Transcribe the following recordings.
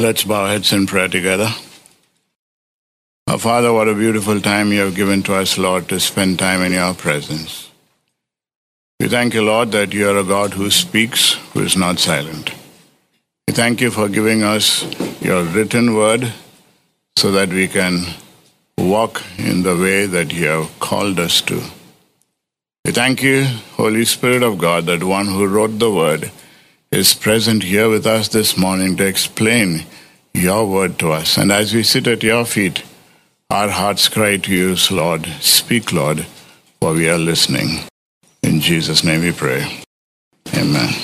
Let's bow our heads in prayer together. Our Father, what a beautiful time you have given to us, Lord, to spend time in your presence. We thank you, Lord, that you are a God who speaks, who is not silent. We thank you for giving us your written word so that we can walk in the way that you have called us to. We thank you, Holy Spirit of God, that one who wrote the word is present here with us this morning to explain your word to us. And as we sit at your feet, our hearts cry to you, Lord. Speak, Lord, for we are listening. In Jesus' name we pray. Amen.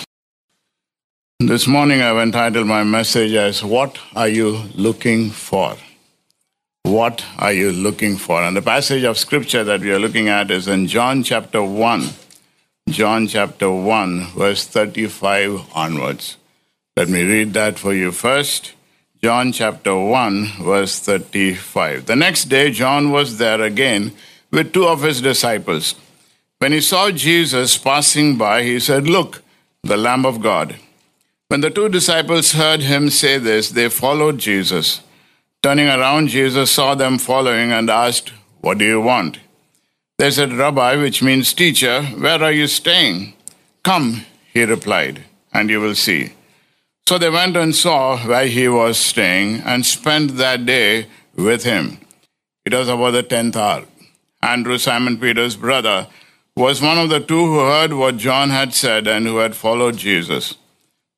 This morning I've entitled my message as What Are You Looking For? What are you looking for? And the passage of scripture that we are looking at is in John chapter 1. John chapter 1, verse 35 onwards. Let me read that for you first. John chapter 1, verse 35. The next day, John was there again with two of his disciples. When he saw Jesus passing by, he said, Look, the Lamb of God. When the two disciples heard him say this, they followed Jesus. Turning around, Jesus saw them following and asked, What do you want? They said, Rabbi, which means teacher, where are you staying? Come, he replied, and you will see. So they went and saw where he was staying and spent that day with him. It was about the tenth hour. Andrew, Simon Peter's brother, was one of the two who heard what John had said and who had followed Jesus.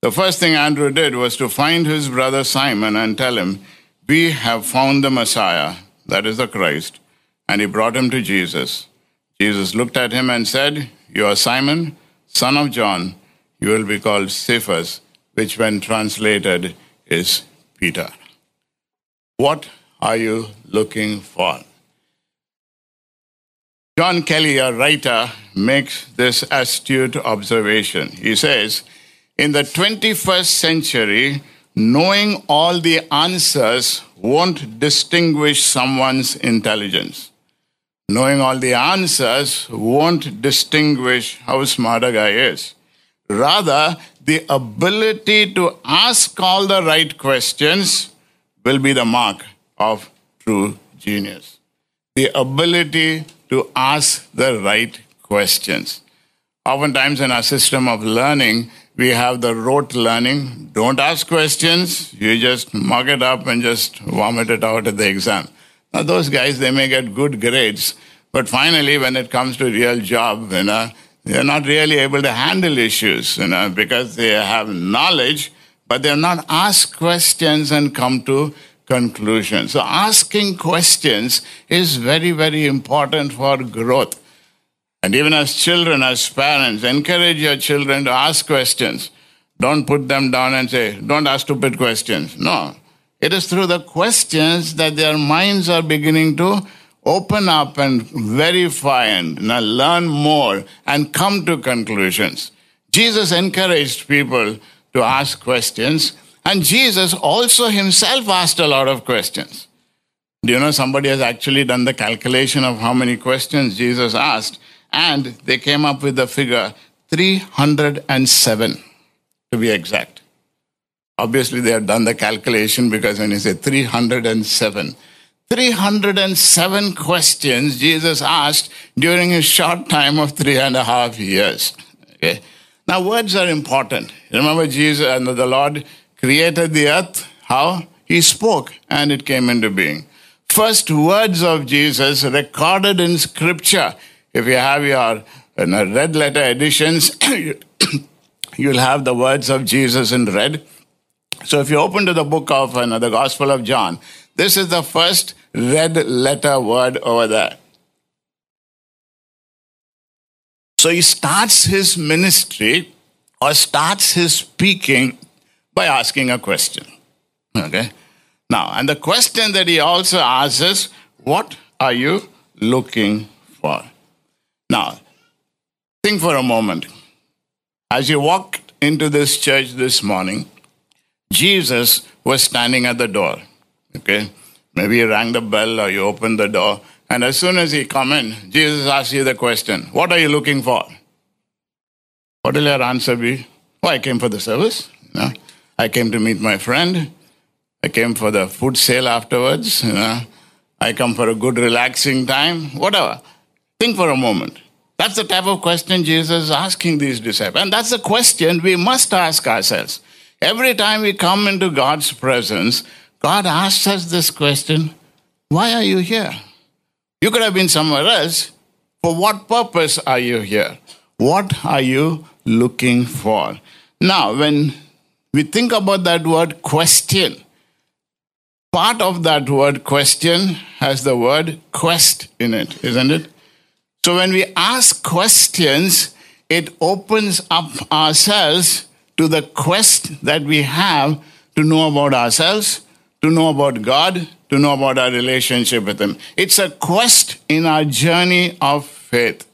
The first thing Andrew did was to find his brother Simon and tell him, we have found the Messiah, that is the Christ, and he brought him to Jesus. Jesus looked at him and said, You are Simon, son of John. You will be called Cephas, which, when translated, is Peter. What are you looking for? John Kelly, a writer, makes this astute observation. He says, In the 21st century, knowing all the answers won't distinguish someone's intelligence. Knowing all the answers won't distinguish how smart a guy is. Rather, the ability to ask all the right questions will be the mark of true genius. The ability to ask the right questions. Oftentimes, in our system of learning, we have the rote learning. Don't ask questions. You just mug it up and just vomit it out at the exam. Now, those guys, they may get good grades, but finally, when it comes to real job, you know, they're not really able to handle issues, you know, because they have knowledge, but they're not asked questions and come to conclusions. So asking questions is very, very important for growth. And even as children, as parents, encourage your children to ask questions. Don't put them down and say, don't ask stupid questions. No. It is through the questions that their minds are beginning to open up and verify and learn more and come to conclusions. Jesus encouraged people to ask questions, and Jesus also himself asked a lot of questions. Do you know somebody has actually done the calculation of how many questions Jesus asked? And they came up with the figure 307 to be exact. Obviously, they have done the calculation because when you say 307, 307 questions Jesus asked during his short time of three and a half years. Okay? Now, words are important. Remember, Jesus and the Lord created the earth. How? He spoke and it came into being. First words of Jesus recorded in Scripture if you have your red letter editions, you'll have the words of Jesus in red. So if you open to the book of know, the Gospel of John, this is the first red letter word over there. So he starts his ministry or starts his speaking by asking a question. Okay? Now, and the question that he also asks is, What are you looking for? Now, think for a moment. As you walked into this church this morning, Jesus was standing at the door. Okay? Maybe you rang the bell or you opened the door. And as soon as he come in, Jesus asks you the question, What are you looking for? What will your answer be? Oh, I came for the service. No? I came to meet my friend. I came for the food sale afterwards. You know? I come for a good relaxing time, whatever. Think for a moment. That's the type of question Jesus is asking these disciples. And that's the question we must ask ourselves. Every time we come into God's presence, God asks us this question Why are you here? You could have been somewhere else. For what purpose are you here? What are you looking for? Now, when we think about that word question, part of that word question has the word quest in it, isn't it? So when we ask questions, it opens up ourselves to the quest that we have to know about ourselves, to know about God, to know about our relationship with Him. It's a quest in our journey of faith.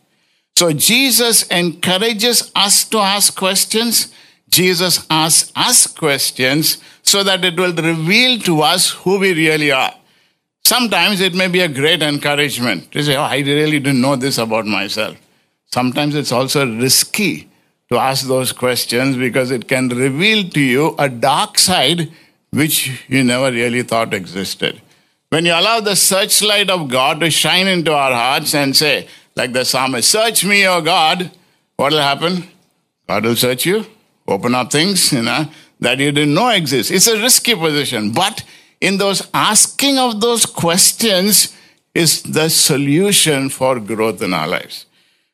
So Jesus encourages us to ask questions. Jesus asks us questions so that it will reveal to us who we really are. Sometimes it may be a great encouragement to say, Oh, I really didn't know this about myself. Sometimes it's also risky to ask those questions because it can reveal to you a dark side which you never really thought existed. When you allow the searchlight of God to shine into our hearts and say, like the psalmist, Search me, O God, what will happen? God will search you, open up things, you know, that you didn't know exist. It's a risky position, but in those asking of those questions is the solution for growth in our lives.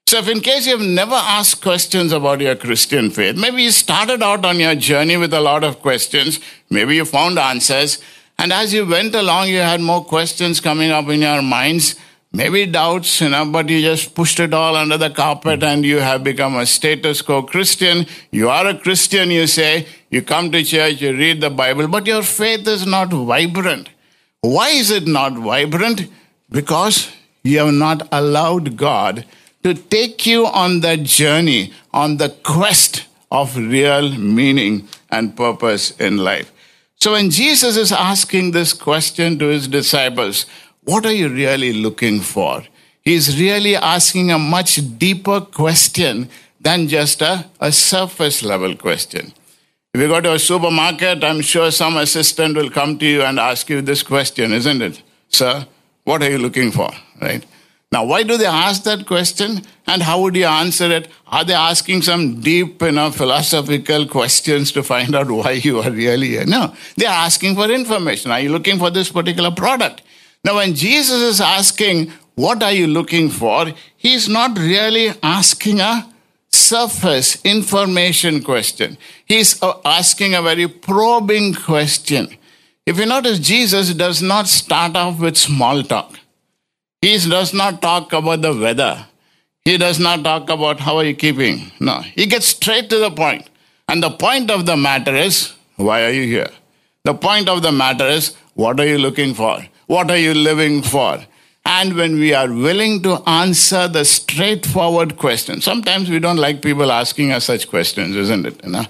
So, if in case you've never asked questions about your Christian faith, maybe you started out on your journey with a lot of questions, maybe you found answers, and as you went along, you had more questions coming up in your minds, maybe doubts, you know, but you just pushed it all under the carpet and you have become a status quo Christian. You are a Christian, you say, you come to church, you read the Bible, but your faith is not vibrant. Why is it not vibrant? Because you have not allowed God to take you on that journey, on the quest of real meaning and purpose in life. So when Jesus is asking this question to his disciples, what are you really looking for? He's really asking a much deeper question than just a, a surface level question. If you go to a supermarket, I'm sure some assistant will come to you and ask you this question, isn't it? Sir, what are you looking for? Right? Now, why do they ask that question? And how would you answer it? Are they asking some deep, you know, philosophical questions to find out why you are really here? No, they're asking for information. Are you looking for this particular product? Now, when Jesus is asking, What are you looking for? He's not really asking a surface information question. He's uh, asking a very probing question. If you notice, Jesus does not start off with small talk. He does not talk about the weather. He does not talk about how are you keeping. No, he gets straight to the point. And the point of the matter is, why are you here? The point of the matter is, what are you looking for? What are you living for? And when we are willing to answer the straightforward question, sometimes we don't like people asking us such questions, isn't it? You know?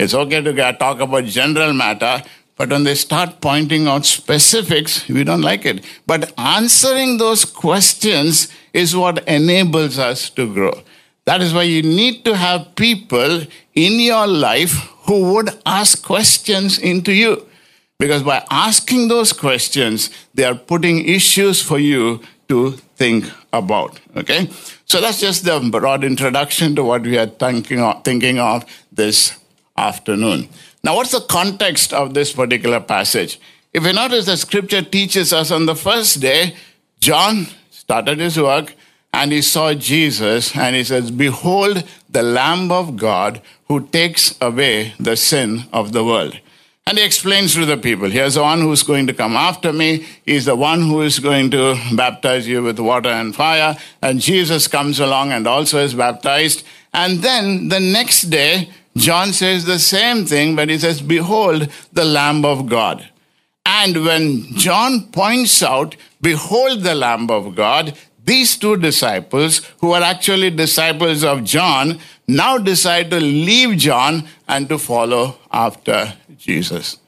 It's okay to talk about general matter, but when they start pointing out specifics, we don't like it. But answering those questions is what enables us to grow. That is why you need to have people in your life who would ask questions into you. Because by asking those questions, they are putting issues for you to think about. Okay? So that's just the broad introduction to what we are thinking of, thinking of this afternoon. Now, what's the context of this particular passage? If you notice, the scripture teaches us on the first day, John started his work and he saw Jesus and he says, Behold, the Lamb of God who takes away the sin of the world. And he explains to the people, here's the one who's going to come after me. He's the one who is going to baptize you with water and fire. And Jesus comes along and also is baptized. And then the next day, John says the same thing, but he says, Behold the Lamb of God. And when John points out, Behold the Lamb of God, these two disciples, who are actually disciples of John, now decide to leave John and to follow after Jesus.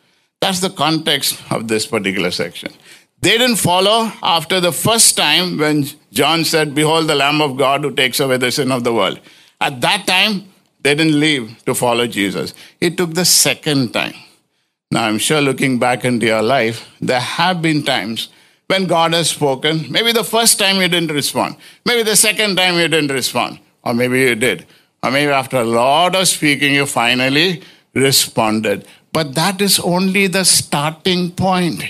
That's the context of this particular section. They didn't follow after the first time when John said, Behold the Lamb of God who takes away the sin of the world. At that time, they didn't leave to follow Jesus. It took the second time. Now, I'm sure looking back into your life, there have been times when God has spoken. Maybe the first time you didn't respond. Maybe the second time you didn't respond. Or maybe you did. Or maybe after a lot of speaking, you finally responded. But that is only the starting point.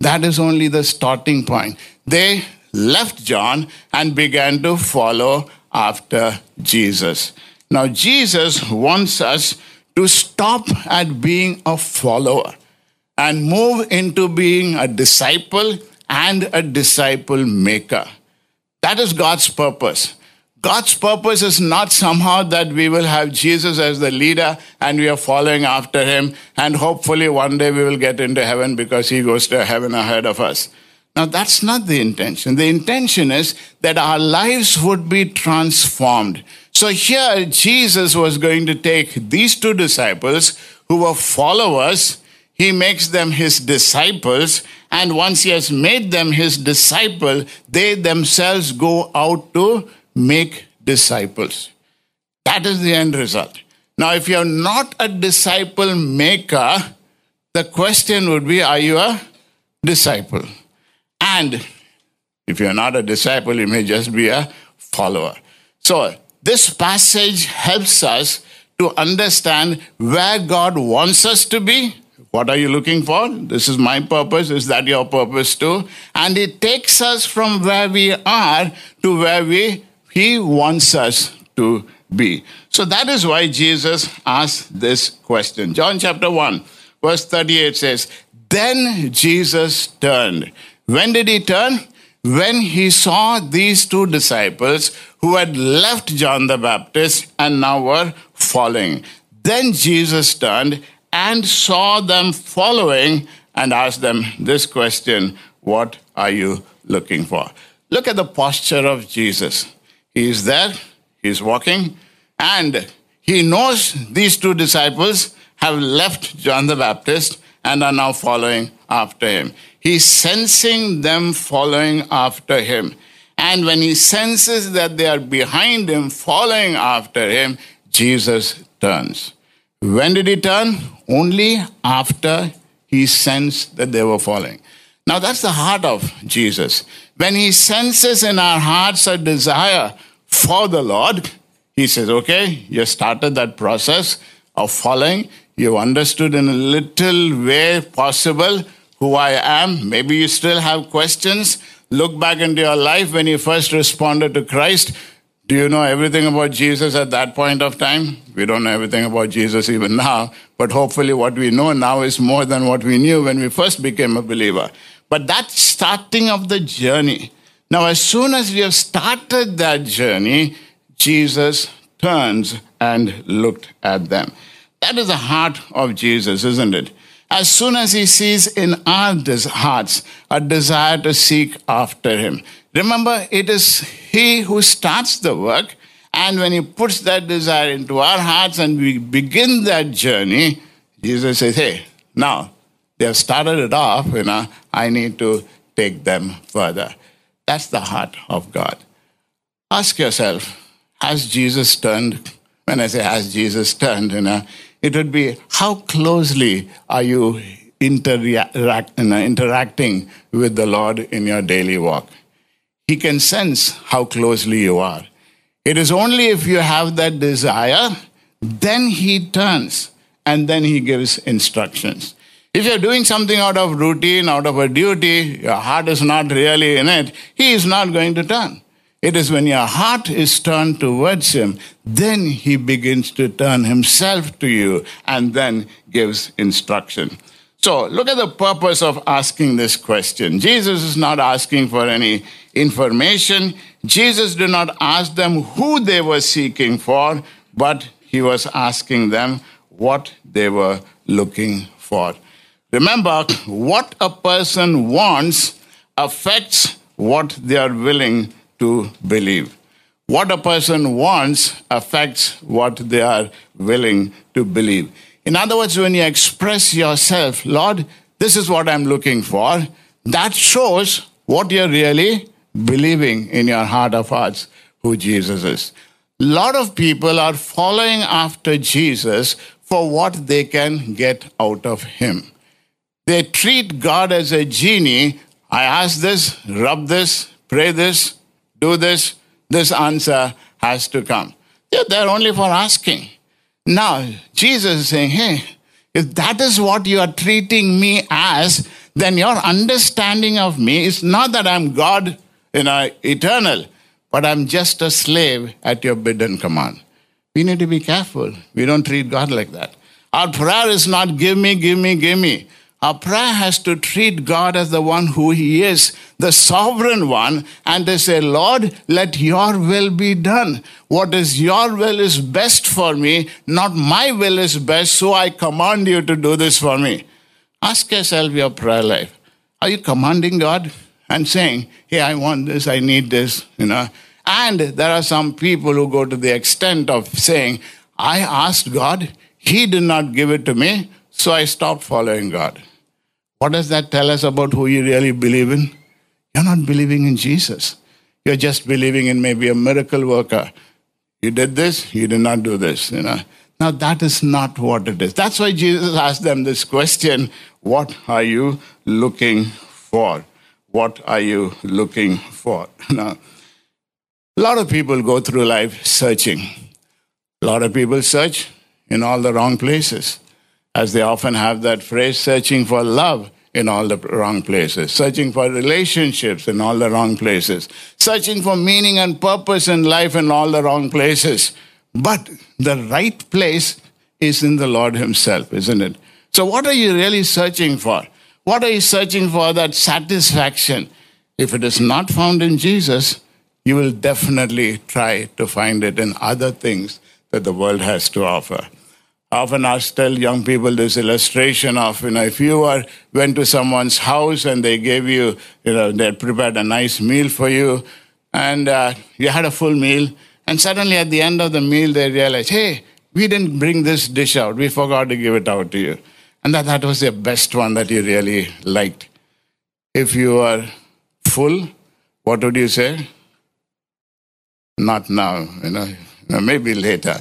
That is only the starting point. They left John and began to follow after Jesus. Now, Jesus wants us to stop at being a follower and move into being a disciple and a disciple maker. That is God's purpose. God's purpose is not somehow that we will have Jesus as the leader and we are following after him, and hopefully one day we will get into heaven because he goes to heaven ahead of us. Now, that's not the intention. The intention is that our lives would be transformed. So, here Jesus was going to take these two disciples who were followers, he makes them his disciples, and once he has made them his disciple, they themselves go out to make disciples. That is the end result. Now, if you're not a disciple maker, the question would be Are you a disciple? And if you're not a disciple, you may just be a follower. So, this passage helps us to understand where God wants us to be what are you looking for? This is my purpose. Is that your purpose too? And it takes us from where we are to where we he wants us to be. So that is why Jesus asked this question. John chapter 1, verse 38 says, Then Jesus turned. When did he turn? When he saw these two disciples who had left John the Baptist and now were following. Then Jesus turned and saw them following and asked them this question What are you looking for? Look at the posture of Jesus. He is there, he's walking, and he knows these two disciples have left John the Baptist and are now following after him. He's sensing them following after him. And when he senses that they are behind him, following after him, Jesus turns. When did he turn? Only after he sensed that they were falling. Now that's the heart of Jesus. When he senses in our hearts a desire for the Lord, he says, Okay, you started that process of following. You understood in a little way possible who I am. Maybe you still have questions. Look back into your life when you first responded to Christ. Do you know everything about Jesus at that point of time? We don't know everything about Jesus even now, but hopefully what we know now is more than what we knew when we first became a believer. But that starting of the journey. Now, as soon as we have started that journey, Jesus turns and looked at them. That is the heart of Jesus, isn't it? As soon as he sees in our hearts a desire to seek after him, Remember, it is He who starts the work, and when He puts that desire into our hearts and we begin that journey, Jesus says, Hey, now they have started it off, you know, I need to take them further. That's the heart of God. Ask yourself, has Jesus turned? When I say has Jesus turned, you know, it would be how closely are you interact, interacting with the Lord in your daily walk? He can sense how closely you are. It is only if you have that desire, then He turns and then He gives instructions. If you're doing something out of routine, out of a duty, your heart is not really in it, He is not going to turn. It is when your heart is turned towards Him, then He begins to turn Himself to you and then gives instruction. So look at the purpose of asking this question. Jesus is not asking for any information. Jesus did not ask them who they were seeking for, but he was asking them what they were looking for. Remember, what a person wants affects what they are willing to believe. What a person wants affects what they are willing to believe. In other words, when you express yourself, Lord, this is what I'm looking for, that shows what you're really believing in your heart of hearts who Jesus is. A lot of people are following after Jesus for what they can get out of him. They treat God as a genie. I ask this, rub this, pray this, do this, this answer has to come. They're there only for asking. Now, Jesus is saying, hey, if that is what you are treating me as, then your understanding of me is not that I'm God, you know, eternal, but I'm just a slave at your bid and command. We need to be careful. We don't treat God like that. Our prayer is not give me, give me, give me. Our prayer has to treat God as the one who He is, the sovereign one, and to say, Lord, let your will be done. What is your will is best for me, not my will is best, so I command you to do this for me. Ask yourself your prayer life. Are you commanding God and saying, Hey, I want this, I need this, you know? And there are some people who go to the extent of saying, I asked God, He did not give it to me, so I stopped following God. What does that tell us about who you really believe in? You're not believing in Jesus. You're just believing in maybe a miracle worker. You did this, you did not do this, you know. Now that is not what it is. That's why Jesus asked them this question, what are you looking for? What are you looking for? Now, a lot of people go through life searching. A lot of people search in all the wrong places, as they often have that phrase, searching for love in all the wrong places, searching for relationships in all the wrong places, searching for meaning and purpose in life in all the wrong places. But the right place is in the Lord Himself, isn't it? So, what are you really searching for? What are you searching for? That satisfaction. If it is not found in Jesus, you will definitely try to find it in other things that the world has to offer often I tell young people this illustration of, you know, if you were, went to someone's house and they gave you, you know, they prepared a nice meal for you and uh, you had a full meal and suddenly at the end of the meal they realized, hey, we didn't bring this dish out. We forgot to give it out to you. And that, that was the best one that you really liked. If you are full, what would you say? Not now, you know, maybe later.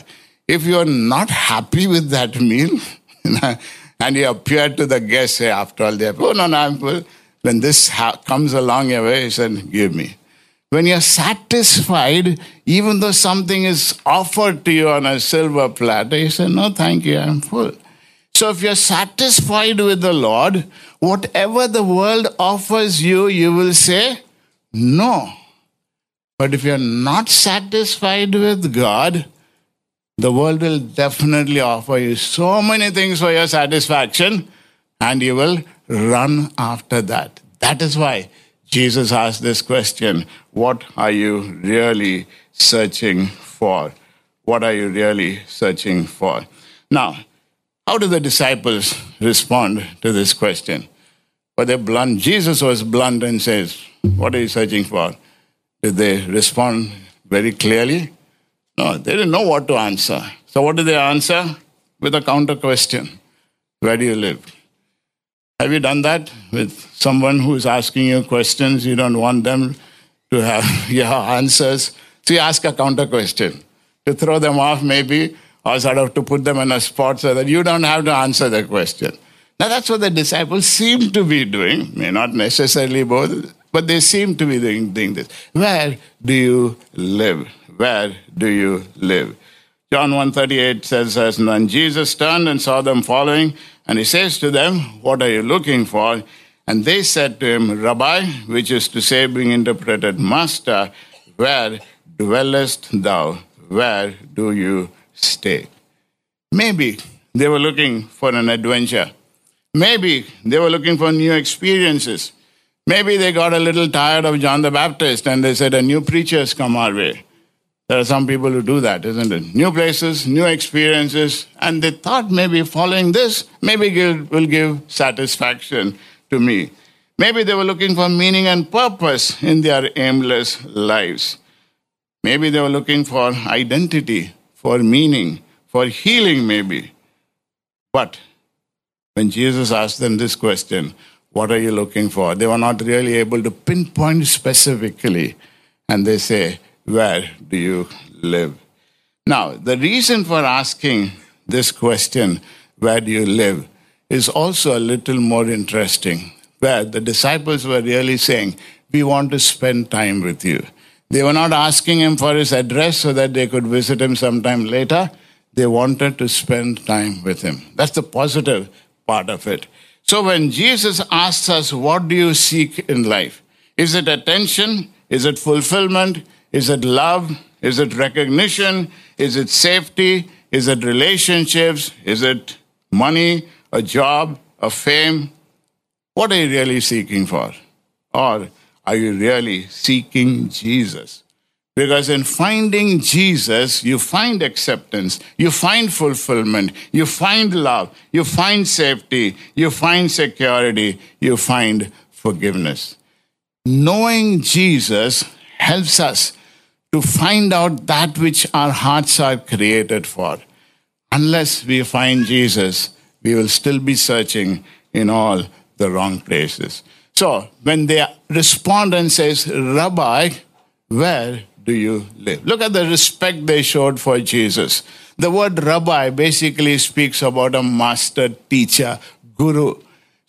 If you're not happy with that meal, and you appear to the guests say, after all, they're, oh, no, no, I'm full. When this ha- comes along your way, you said, give me. When you're satisfied, even though something is offered to you on a silver platter, you say, no, thank you, I'm full. So if you're satisfied with the Lord, whatever the world offers you, you will say, no. But if you're not satisfied with God, the world will definitely offer you so many things for your satisfaction, and you will run after that. That is why Jesus asked this question What are you really searching for? What are you really searching for? Now, how do the disciples respond to this question? Were they blunt? Jesus was blunt and says, What are you searching for? Did they respond very clearly? No, they didn't know what to answer. So, what did they answer? With a counter question Where do you live? Have you done that with someone who's asking you questions? You don't want them to have your answers. So, you ask a counter question to throw them off, maybe, or sort of to put them in a spot so that you don't have to answer the question. Now, that's what the disciples seem to be doing, may not necessarily both, but they seem to be doing, doing this. Where do you live? Where do you live? John 138 says, as then Jesus turned and saw them following, and he says to them, What are you looking for? And they said to him, Rabbi, which is to say, being interpreted, Master, where dwellest thou? Where do you stay? Maybe they were looking for an adventure. Maybe they were looking for new experiences. Maybe they got a little tired of John the Baptist and they said, A new preacher has come our way. There are some people who do that, isn't it? New places, new experiences, and they thought maybe following this maybe will give satisfaction to me. Maybe they were looking for meaning and purpose in their aimless lives. Maybe they were looking for identity, for meaning, for healing, maybe. But when Jesus asked them this question, What are you looking for? they were not really able to pinpoint specifically. And they say, where do you live? Now, the reason for asking this question, where do you live, is also a little more interesting, where the disciples were really saying, We want to spend time with you. They were not asking him for his address so that they could visit him sometime later. They wanted to spend time with him. That's the positive part of it. So when Jesus asks us, What do you seek in life? Is it attention? Is it fulfillment? Is it love? Is it recognition? Is it safety? Is it relationships? Is it money, a job, a fame? What are you really seeking for? Or are you really seeking Jesus? Because in finding Jesus, you find acceptance, you find fulfillment, you find love, you find safety, you find security, you find forgiveness. Knowing Jesus helps us to find out that which our hearts are created for. Unless we find Jesus, we will still be searching in all the wrong places. So when the respondent says, Rabbi, where do you live? Look at the respect they showed for Jesus. The word rabbi basically speaks about a master, teacher, guru.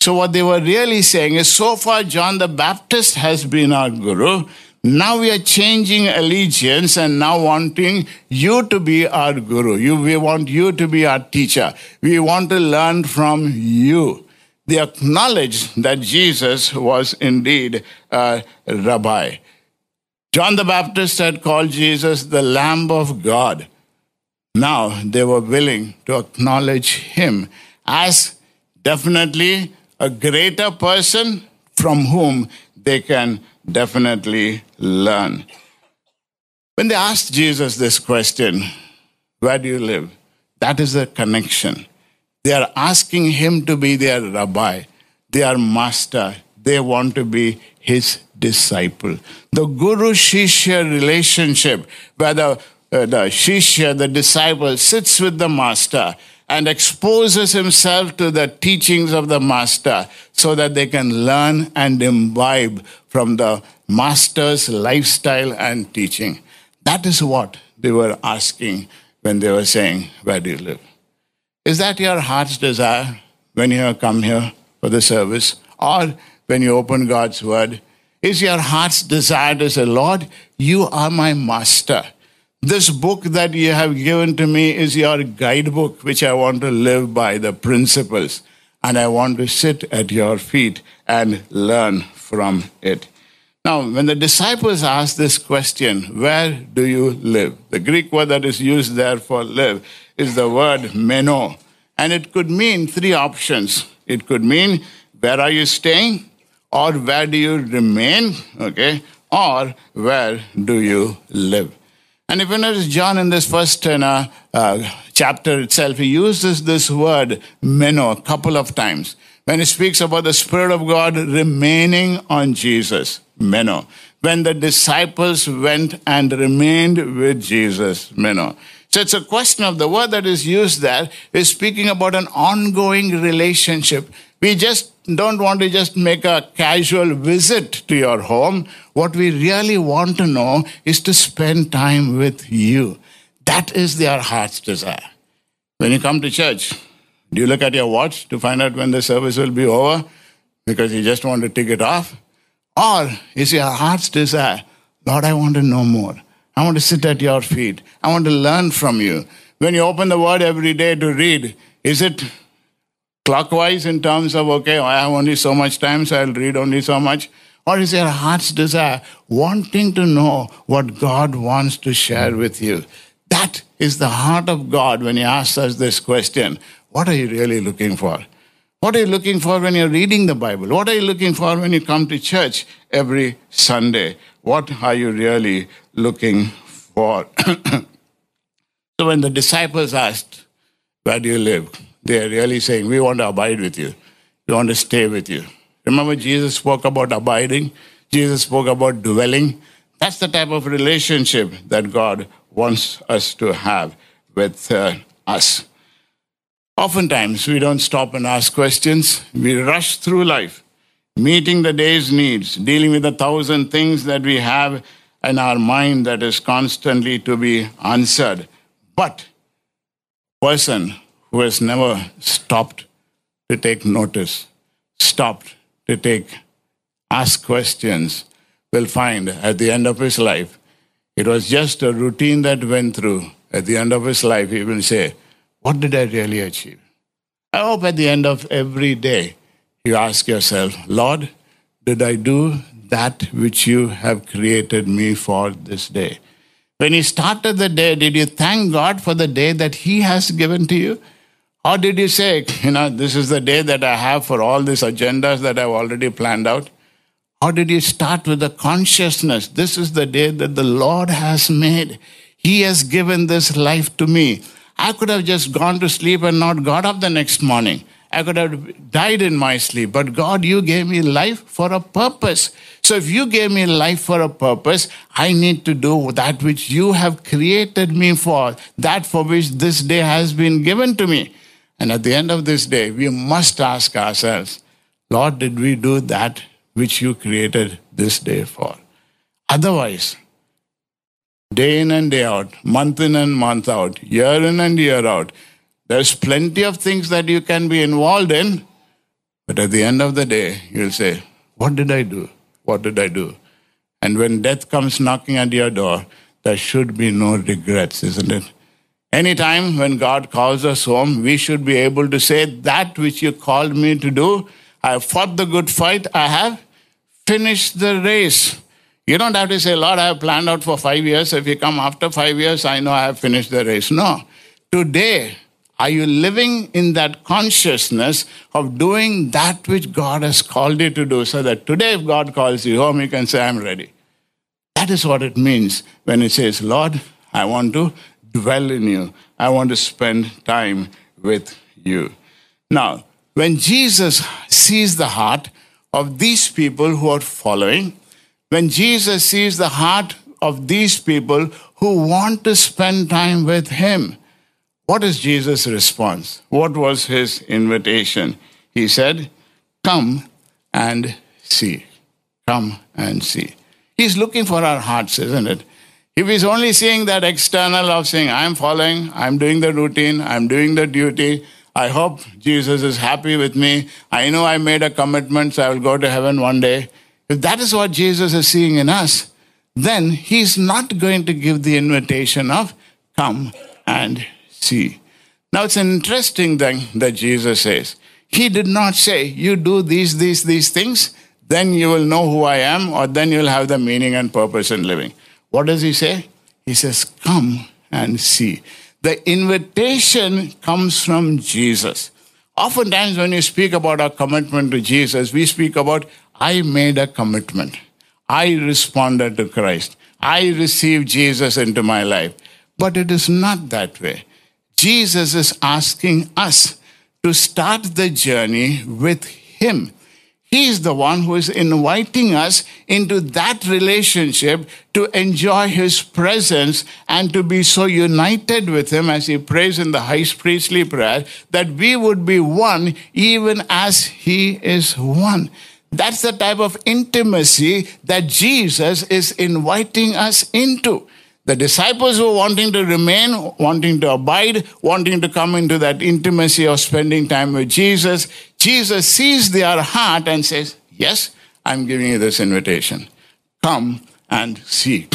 So what they were really saying is so far John the Baptist has been our guru. Now we are changing allegiance and now wanting you to be our guru. You, we want you to be our teacher. We want to learn from you. They acknowledged that Jesus was indeed a rabbi. John the Baptist had called Jesus the Lamb of God. Now they were willing to acknowledge him as definitely a greater person from whom they can definitely learn. When they asked Jesus this question, Where do you live? That is the connection. They are asking him to be their rabbi, their master. They want to be his disciple. The guru shishya relationship, where the, uh, the shishya, the disciple, sits with the master and exposes himself to the teachings of the master so that they can learn and imbibe from the master's lifestyle and teaching. That is what they were asking when they were saying, Where do you live? Is that your heart's desire when you come here for the service or when you open God's word? Is your heart's desire to say, Lord, you are my master? This book that you have given to me is your guidebook, which I want to live by the principles. And I want to sit at your feet and learn from it. Now, when the disciples ask this question, where do you live? The Greek word that is used there for live is the word meno. And it could mean three options. It could mean, where are you staying? Or where do you remain? Okay. Or where do you live? And if you notice, John in this first uh, uh, chapter itself, he uses this word meno a couple of times when he speaks about the Spirit of God remaining on Jesus. Meno. When the disciples went and remained with Jesus. Meno. So it's a question of the word that is used there is speaking about an ongoing relationship. We just don't want to just make a casual visit to your home. What we really want to know is to spend time with you. That is their heart's desire. When you come to church, do you look at your watch to find out when the service will be over because you just want to tick it off? Or is your heart's desire, Lord, I want to know more. I want to sit at your feet. I want to learn from you. When you open the word every day to read, is it clockwise in terms of, okay, I have only so much time, so I'll read only so much? Or is your heart's desire wanting to know what God wants to share hmm. with you? That is the heart of God when He asks us this question What are you really looking for? What are you looking for when you're reading the Bible? What are you looking for when you come to church every Sunday? What are you really looking for? so when the disciples asked, Where do you live? They're really saying, We want to abide with you. We want to stay with you. Remember, Jesus spoke about abiding, Jesus spoke about dwelling. That's the type of relationship that God wants us to have with uh, us. Oftentimes, we don't stop and ask questions. We rush through life, meeting the day's needs, dealing with a thousand things that we have in our mind that is constantly to be answered. But person who has never stopped to take notice, stopped to take, ask questions, will find at the end of his life, it was just a routine that went through. At the end of his life, he will say, What did I really achieve? I hope at the end of every day, you ask yourself, Lord, did I do that which you have created me for this day? When you started the day, did you thank God for the day that He has given to you? Or did you say, you know, this is the day that I have for all these agendas that I've already planned out? Or did you start with the consciousness, this is the day that the Lord has made? He has given this life to me. I could have just gone to sleep and not got up the next morning. I could have died in my sleep. But God, you gave me life for a purpose. So if you gave me life for a purpose, I need to do that which you have created me for, that for which this day has been given to me. And at the end of this day, we must ask ourselves, Lord, did we do that which you created this day for? Otherwise, day in and day out, month in and month out, year in and year out, there's plenty of things that you can be involved in, but at the end of the day, you'll say, What did I do? What did I do? And when death comes knocking at your door, there should be no regrets, isn't it? Anytime when God calls us home, we should be able to say, That which you called me to do, I have fought the good fight, I have finished the race. You don't have to say, Lord, I have planned out for five years. If you come after five years, I know I have finished the race. No. Today, are you living in that consciousness of doing that which God has called you to do so that today, if God calls you home, you can say, I'm ready? That is what it means when it says, Lord, I want to dwell in you. I want to spend time with you. Now, when Jesus sees the heart of these people who are following, when Jesus sees the heart of these people who want to spend time with him, what is Jesus' response? What was his invitation? He said, Come and see. Come and see. He's looking for our hearts, isn't it? If he's only seeing that external of saying, I'm following, I'm doing the routine, I'm doing the duty, I hope Jesus is happy with me. I know I made a commitment, so I will go to heaven one day. If that is what Jesus is seeing in us, then he's not going to give the invitation of come and see. Now it's an interesting thing that Jesus says. He did not say, You do these, these, these things, then you will know who I am, or then you'll have the meaning and purpose in living. What does he say? He says, Come and see. The invitation comes from Jesus. Oftentimes, when you speak about our commitment to Jesus, we speak about, I made a commitment. I responded to Christ. I received Jesus into my life. But it is not that way. Jesus is asking us to start the journey with Him. He is the one who is inviting us into that relationship to enjoy His presence and to be so united with Him as He prays in the high priestly prayer that we would be one even as He is one. That's the type of intimacy that Jesus is inviting us into. The disciples were wanting to remain, wanting to abide, wanting to come into that intimacy of spending time with Jesus. Jesus sees their heart and says, Yes, I'm giving you this invitation. Come and see.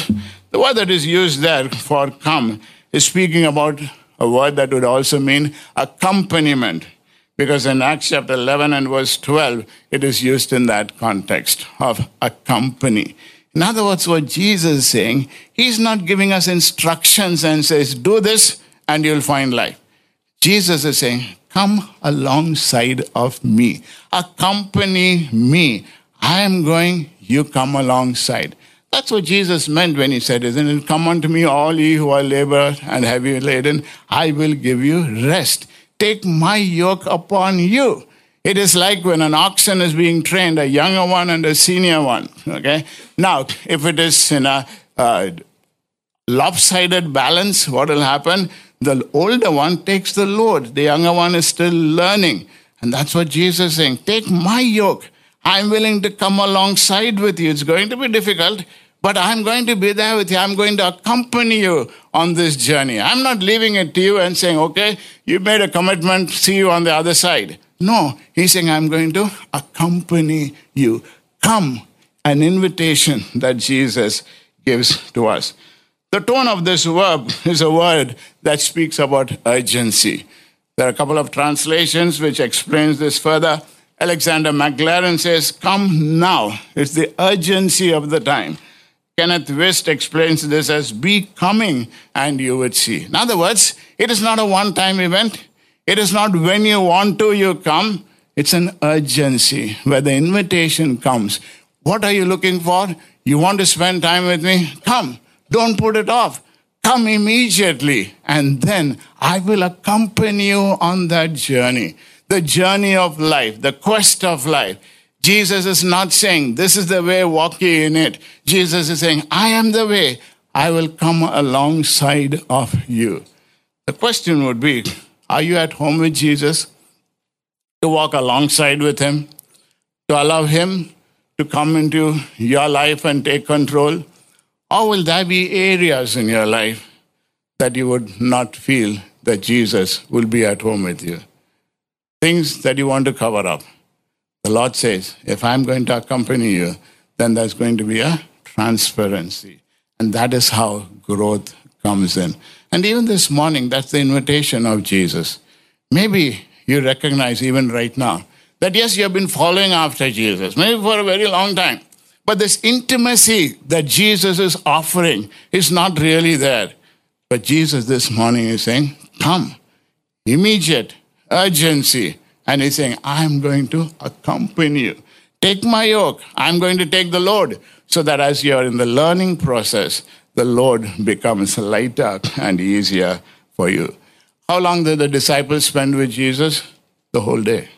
The word that is used there for come is speaking about a word that would also mean accompaniment. Because in Acts chapter 11 and verse 12, it is used in that context of accompany. In other words, what Jesus is saying, he's not giving us instructions and says, do this and you'll find life. Jesus is saying, come alongside of me, accompany me. I am going, you come alongside. That's what Jesus meant when he said, Isn't it? Come unto me, all ye who are labor and heavy laden, I will give you rest. Take my yoke upon you. It is like when an oxen is being trained, a younger one and a senior one. Okay. Now, if it is in a uh, lopsided balance, what will happen? The older one takes the load. The younger one is still learning. And that's what Jesus is saying. Take my yoke. I'm willing to come alongside with you. It's going to be difficult, but I'm going to be there with you. I'm going to accompany you on this journey. I'm not leaving it to you and saying, okay, you made a commitment, see you on the other side. No, he's saying, I'm going to accompany you. Come, an invitation that Jesus gives to us. The tone of this verb is a word that speaks about urgency. There are a couple of translations which explains this further. Alexander Maclaren says, Come now. It's the urgency of the time. Kenneth Wuest explains this as be coming and you would see. In other words, it is not a one time event. It is not when you want to, you come. It's an urgency where the invitation comes. What are you looking for? You want to spend time with me? Come. Don't put it off. Come immediately, and then I will accompany you on that journey. The journey of life, the quest of life. Jesus is not saying, This is the way, walk ye in it. Jesus is saying, I am the way. I will come alongside of you. The question would be Are you at home with Jesus? To walk alongside with him? To allow him to come into your life and take control? Or will there be areas in your life that you would not feel that Jesus will be at home with you? Things that you want to cover up. The Lord says, if I'm going to accompany you, then there's going to be a transparency. And that is how growth comes in. And even this morning, that's the invitation of Jesus. Maybe you recognize even right now that yes, you have been following after Jesus, maybe for a very long time. But this intimacy that Jesus is offering is not really there. But Jesus this morning is saying, Come, immediate urgency. And he's saying, I'm going to accompany you. Take my yoke. I'm going to take the load. So that as you're in the learning process, the load becomes lighter and easier for you. How long did the disciples spend with Jesus? The whole day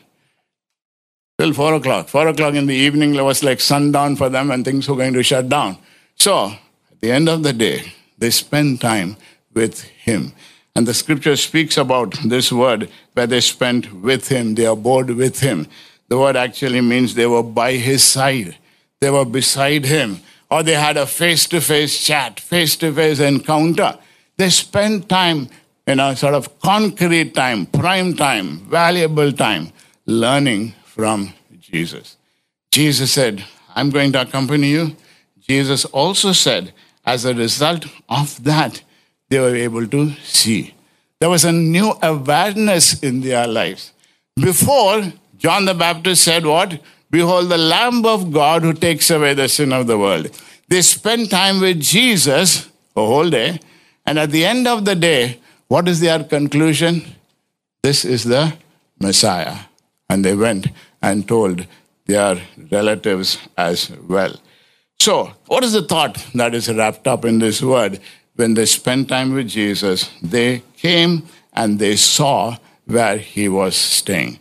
till four o'clock. Four o'clock in the evening was like sundown for them and things were going to shut down. So at the end of the day, they spend time with him. And the scripture speaks about this word where they spent with him, they abode with him. The word actually means they were by his side, they were beside him, or they had a face to face chat, face to face encounter. They spent time in a sort of concrete time, prime time, valuable time, learning from Jesus. Jesus said, I'm going to accompany you. Jesus also said, as a result of that, they were able to see. There was a new awareness in their lives. Before, John the Baptist said, What? Behold, the Lamb of God who takes away the sin of the world. They spent time with Jesus a whole day, and at the end of the day, what is their conclusion? This is the Messiah. And they went and told their relatives as well. So, what is the thought that is wrapped up in this word? When they spent time with Jesus, they came and they saw where he was staying.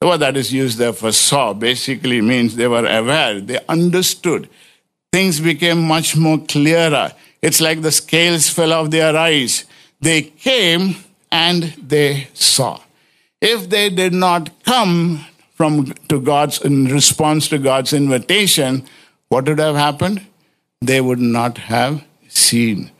The word that is used there for saw basically means they were aware, they understood. Things became much more clearer. It's like the scales fell off their eyes. They came and they saw. If they did not come from to God's in response to God's invitation, what would have happened? They would not have seen.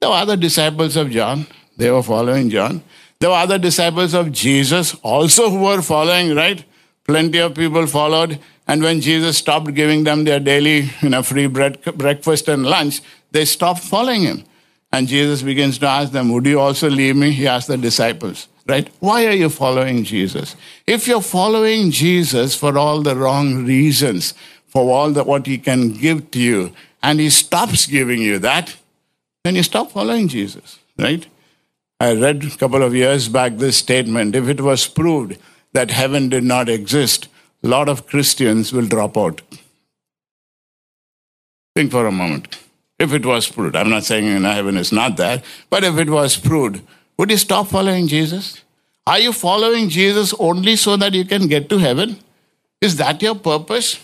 There were other disciples of John. They were following John. There were other disciples of Jesus also who were following, right? Plenty of people followed. And when Jesus stopped giving them their daily you know, free bread, breakfast and lunch, they stopped following him. And Jesus begins to ask them, Would you also leave me? He asked the disciples, right? Why are you following Jesus? If you're following Jesus for all the wrong reasons, for all the, what he can give to you, and he stops giving you that, then you stop following Jesus, right? I read a couple of years back this statement if it was proved that heaven did not exist, a lot of Christians will drop out. Think for a moment. If it was proved, I'm not saying in heaven is not there, but if it was proved, would you stop following Jesus? Are you following Jesus only so that you can get to heaven? Is that your purpose?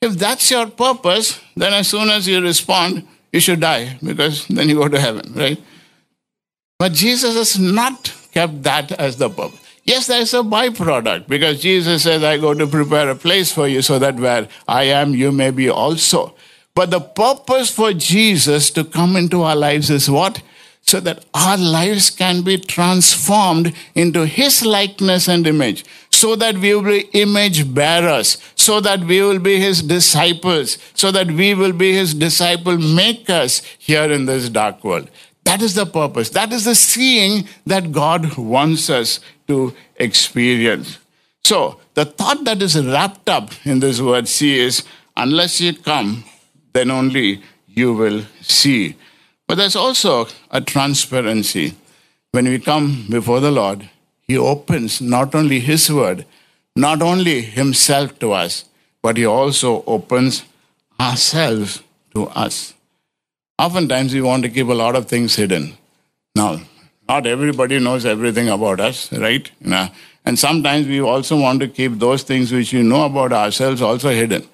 If that's your purpose, then as soon as you respond, you should die because then you go to heaven, right? But Jesus has not kept that as the purpose. Yes, there is a byproduct because Jesus says, I go to prepare a place for you so that where I am, you may be also. But the purpose for Jesus to come into our lives is what? So that our lives can be transformed into His likeness and image, so that we will be image bearers, so that we will be His disciples, so that we will be His disciple makers here in this dark world. That is the purpose. That is the seeing that God wants us to experience. So, the thought that is wrapped up in this word see is unless you come, then only you will see. But there's also a transparency. When we come before the Lord, He opens not only His word, not only Himself to us, but He also opens ourselves to us. Oftentimes, we want to keep a lot of things hidden. Now, not everybody knows everything about us, right? You know, and sometimes we also want to keep those things which we know about ourselves also hidden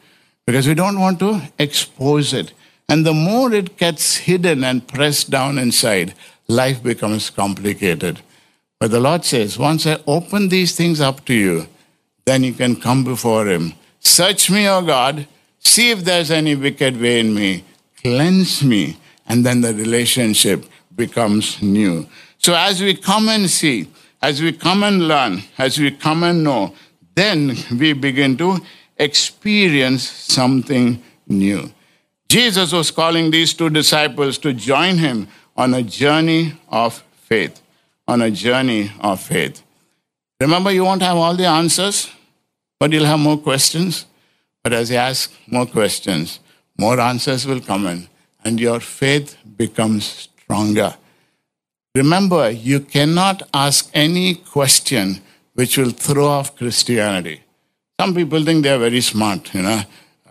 because we don't want to expose it. And the more it gets hidden and pressed down inside, life becomes complicated. But the Lord says, once I open these things up to you, then you can come before Him. Search me, O God, see if there's any wicked way in me, cleanse me, and then the relationship becomes new. So as we come and see, as we come and learn, as we come and know, then we begin to experience something new. Jesus was calling these two disciples to join him on a journey of faith. On a journey of faith. Remember, you won't have all the answers, but you'll have more questions. But as you ask more questions, more answers will come in, and your faith becomes stronger. Remember, you cannot ask any question which will throw off Christianity. Some people think they are very smart, you know.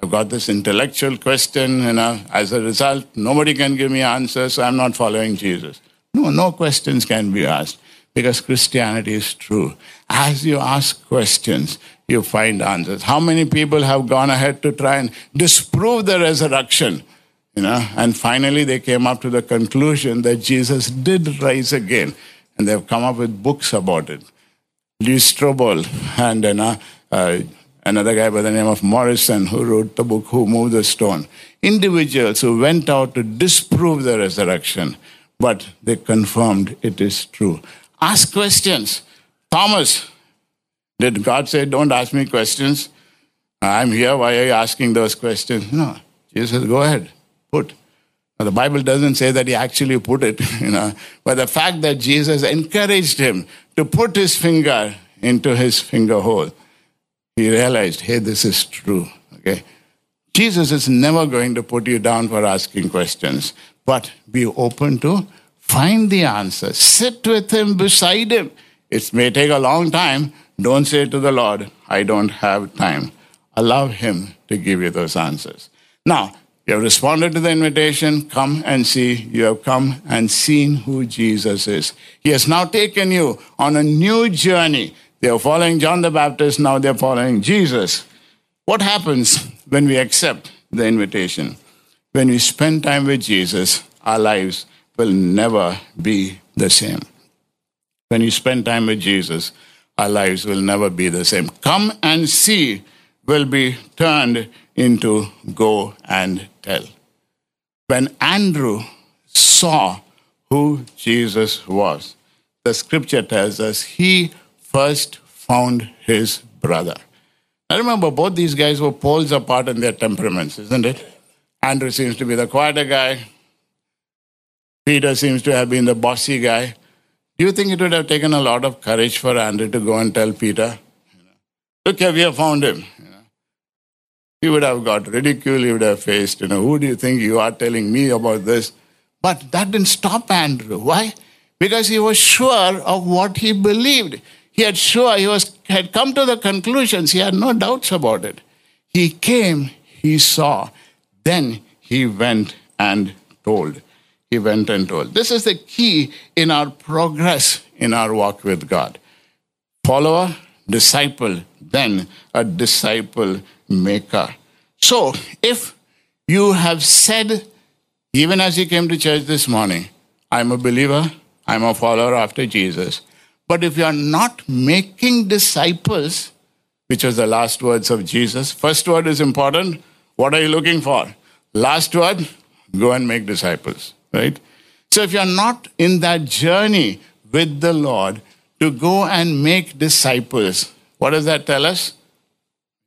I've got this intellectual question, know, as a result, nobody can give me answers, so I'm not following Jesus. No, no questions can be asked because Christianity is true. As you ask questions, you find answers. How many people have gone ahead to try and disprove the resurrection? You know, and finally they came up to the conclusion that Jesus did rise again, and they've come up with books about it. Lee Strobel and you know, uh, another guy by the name of Morison who wrote the book Who Moved the Stone. Individuals who went out to disprove the resurrection, but they confirmed it is true. Ask questions. Thomas, did God say, Don't ask me questions? I'm here. Why are you asking those questions? No. Jesus, go ahead, put. Now, the Bible doesn't say that he actually put it, you know, but the fact that Jesus encouraged him to put his finger into his finger hole he realized, hey, this is true. Okay? Jesus is never going to put you down for asking questions, but be open to find the answer. Sit with him, beside him. It may take a long time. Don't say to the Lord, I don't have time. Allow him to give you those answers. Now, you have responded to the invitation, come and see. You have come and seen who Jesus is. He has now taken you on a new journey they are following John the Baptist, now they're following Jesus. What happens when we accept the invitation? When we spend time with Jesus, our lives will never be the same. When you spend time with Jesus, our lives will never be the same. Come and see will be turned into go and tell. When Andrew saw who Jesus was, the scripture tells us he first found his brother. I remember both these guys were poles apart in their temperaments, isn't it? Andrew seems to be the quieter guy. Peter seems to have been the bossy guy. Do you think it would have taken a lot of courage for Andrew to go and tell Peter, look, here, we have found him? He would have got ridiculed, he would have faced, you know, who do you think you are telling me about this? But that didn't stop Andrew. Why? Because he was sure of what he believed. He had sure he was had come to the conclusions. He had no doubts about it. He came, he saw, then he went and told. He went and told. This is the key in our progress in our walk with God. Follower, disciple, then a disciple maker. So, if you have said, even as you came to church this morning, I'm a believer, I'm a follower after Jesus, but if you are not making disciples, which was the last words of Jesus, first word is important. What are you looking for? Last word, go and make disciples, right? So if you're not in that journey with the Lord to go and make disciples, what does that tell us?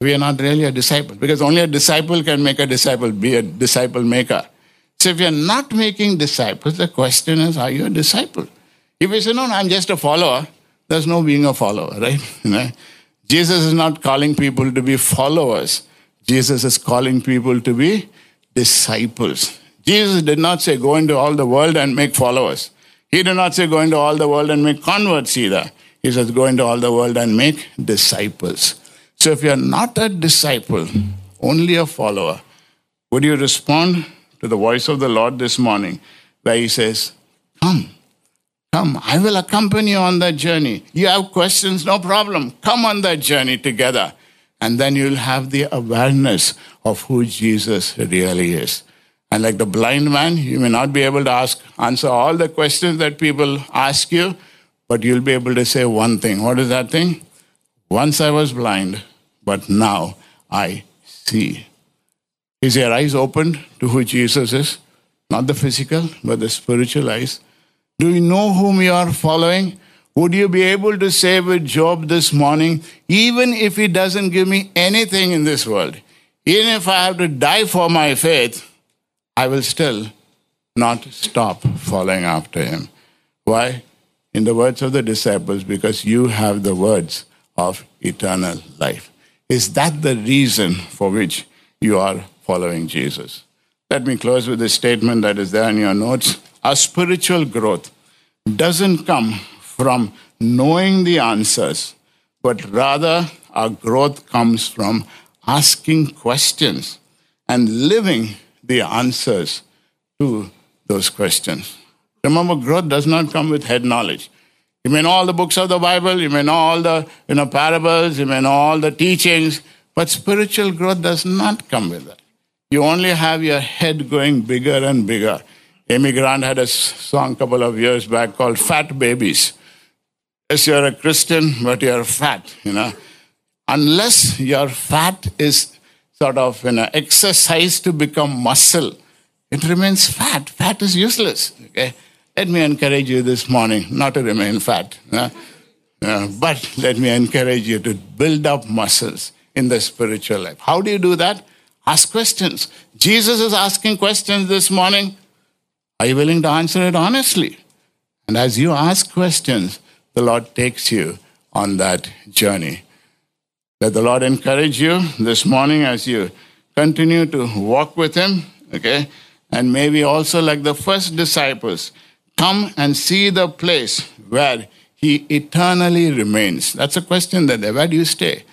We are not really a disciple because only a disciple can make a disciple, be a disciple maker. So if you're not making disciples, the question is, are you a disciple? If you say, no, no I'm just a follower, there's no being a follower, right? Jesus is not calling people to be followers. Jesus is calling people to be disciples. Jesus did not say, go into all the world and make followers. He did not say, go into all the world and make converts either. He says, go into all the world and make disciples. So if you're not a disciple, only a follower, would you respond to the voice of the Lord this morning where He says, Come, come, I will accompany you on that journey. You have questions, no problem. Come on that journey together. And then you'll have the awareness of who Jesus really is. And like the blind man, you may not be able to ask, answer all the questions that people ask you, but you'll be able to say one thing. What is that thing? Once I was blind, but now I see. Is your eyes opened to who Jesus is? Not the physical, but the spiritual eyes. Do you know whom you are following? Would you be able to say with Job this morning, even if he doesn't give me anything in this world, even if I have to die for my faith, I will still not stop following after him. Why? In the words of the disciples, because you have the words of eternal life. Is that the reason for which you are following Jesus? Let me close with a statement that is there in your notes. Our spiritual growth doesn't come from knowing the answers, but rather our growth comes from asking questions and living the answers to those questions. Remember, growth does not come with head knowledge. You may know all the books of the Bible, you may know all the you know, parables, you may know all the teachings, but spiritual growth does not come with that. You only have your head going bigger and bigger. Amy Grant had a song a couple of years back called Fat Babies. Yes, you're a Christian, but you're fat, you know. Unless your fat is sort of you know, exercise to become muscle, it remains fat. Fat is useless. Okay? Let me encourage you this morning not to remain fat. Uh, uh, but let me encourage you to build up muscles in the spiritual life. How do you do that? Ask questions. Jesus is asking questions this morning. Are you willing to answer it honestly? And as you ask questions, the Lord takes you on that journey. Let the Lord encourage you this morning as you continue to walk with Him, okay? And maybe also, like the first disciples, come and see the place where He eternally remains. That's a question that where do you stay?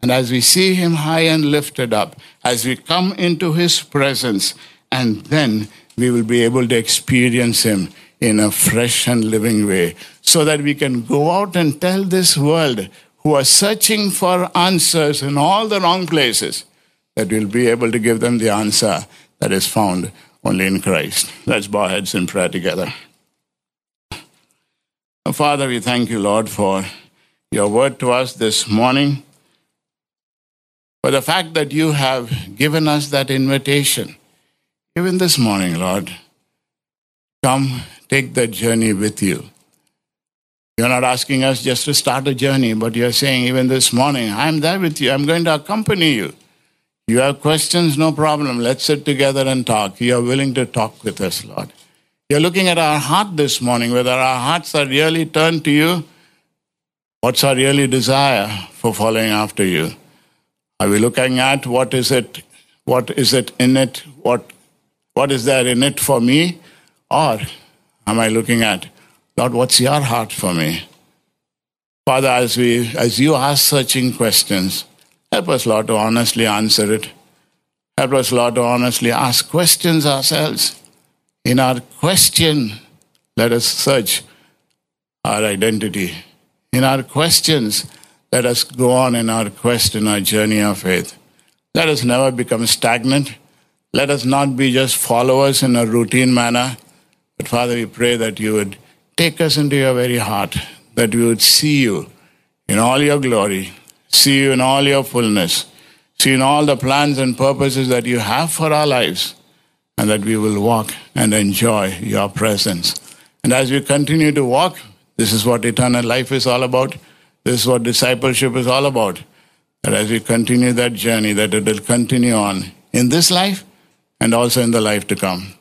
And as we see Him high and lifted up, as we come into His presence, and then we will be able to experience Him in a fresh and living way so that we can go out and tell this world who are searching for answers in all the wrong places that we'll be able to give them the answer that is found only in Christ. Let's bow heads in prayer together. Father, we thank you, Lord, for your word to us this morning, for the fact that you have given us that invitation, even this morning, Lord. Come take that journey with you. You're not asking us just to start a journey, but you're saying, even this morning, I'm there with you. I'm going to accompany you. You have questions, no problem. Let's sit together and talk. You're willing to talk with us, Lord. You're looking at our heart this morning, whether our hearts are really turned to you. What's our really desire for following after you? Are we looking at what is it? What is it in it? What, what is there in it for me? Or am I looking at, Lord, what's your heart for me? Father, as we as you ask searching questions, help us, Lord, to honestly answer it. Help us, Lord, to honestly ask questions ourselves. In our question, let us search our identity. In our questions, let us go on in our quest, in our journey of faith. Let us never become stagnant. Let us not be just followers in a routine manner. But Father, we pray that you would take us into your very heart, that we would see you in all your glory, see you in all your fullness, see in all the plans and purposes that you have for our lives, and that we will walk and enjoy your presence. And as we continue to walk, this is what eternal life is all about. This is what discipleship is all about. That as we continue that journey, that it will continue on in this life and also in the life to come.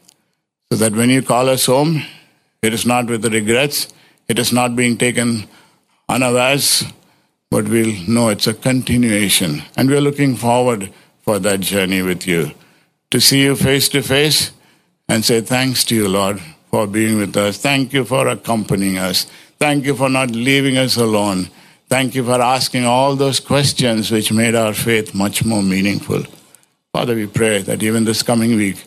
So that when you call us home, it is not with regrets, it is not being taken unawares, but we'll know it's a continuation. And we're looking forward for that journey with you. To see you face to face and say thanks to you, Lord, for being with us. Thank you for accompanying us. Thank you for not leaving us alone. Thank you for asking all those questions which made our faith much more meaningful. Father, we pray that even this coming week,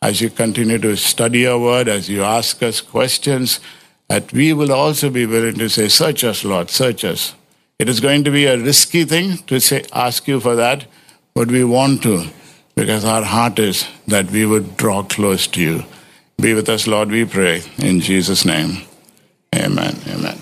as you continue to study your word, as you ask us questions, that we will also be willing to say, Search us, Lord, search us. It is going to be a risky thing to say, ask you for that, but we want to because our heart is that we would draw close to you. Be with us, Lord, we pray. In Jesus' name, amen. amen.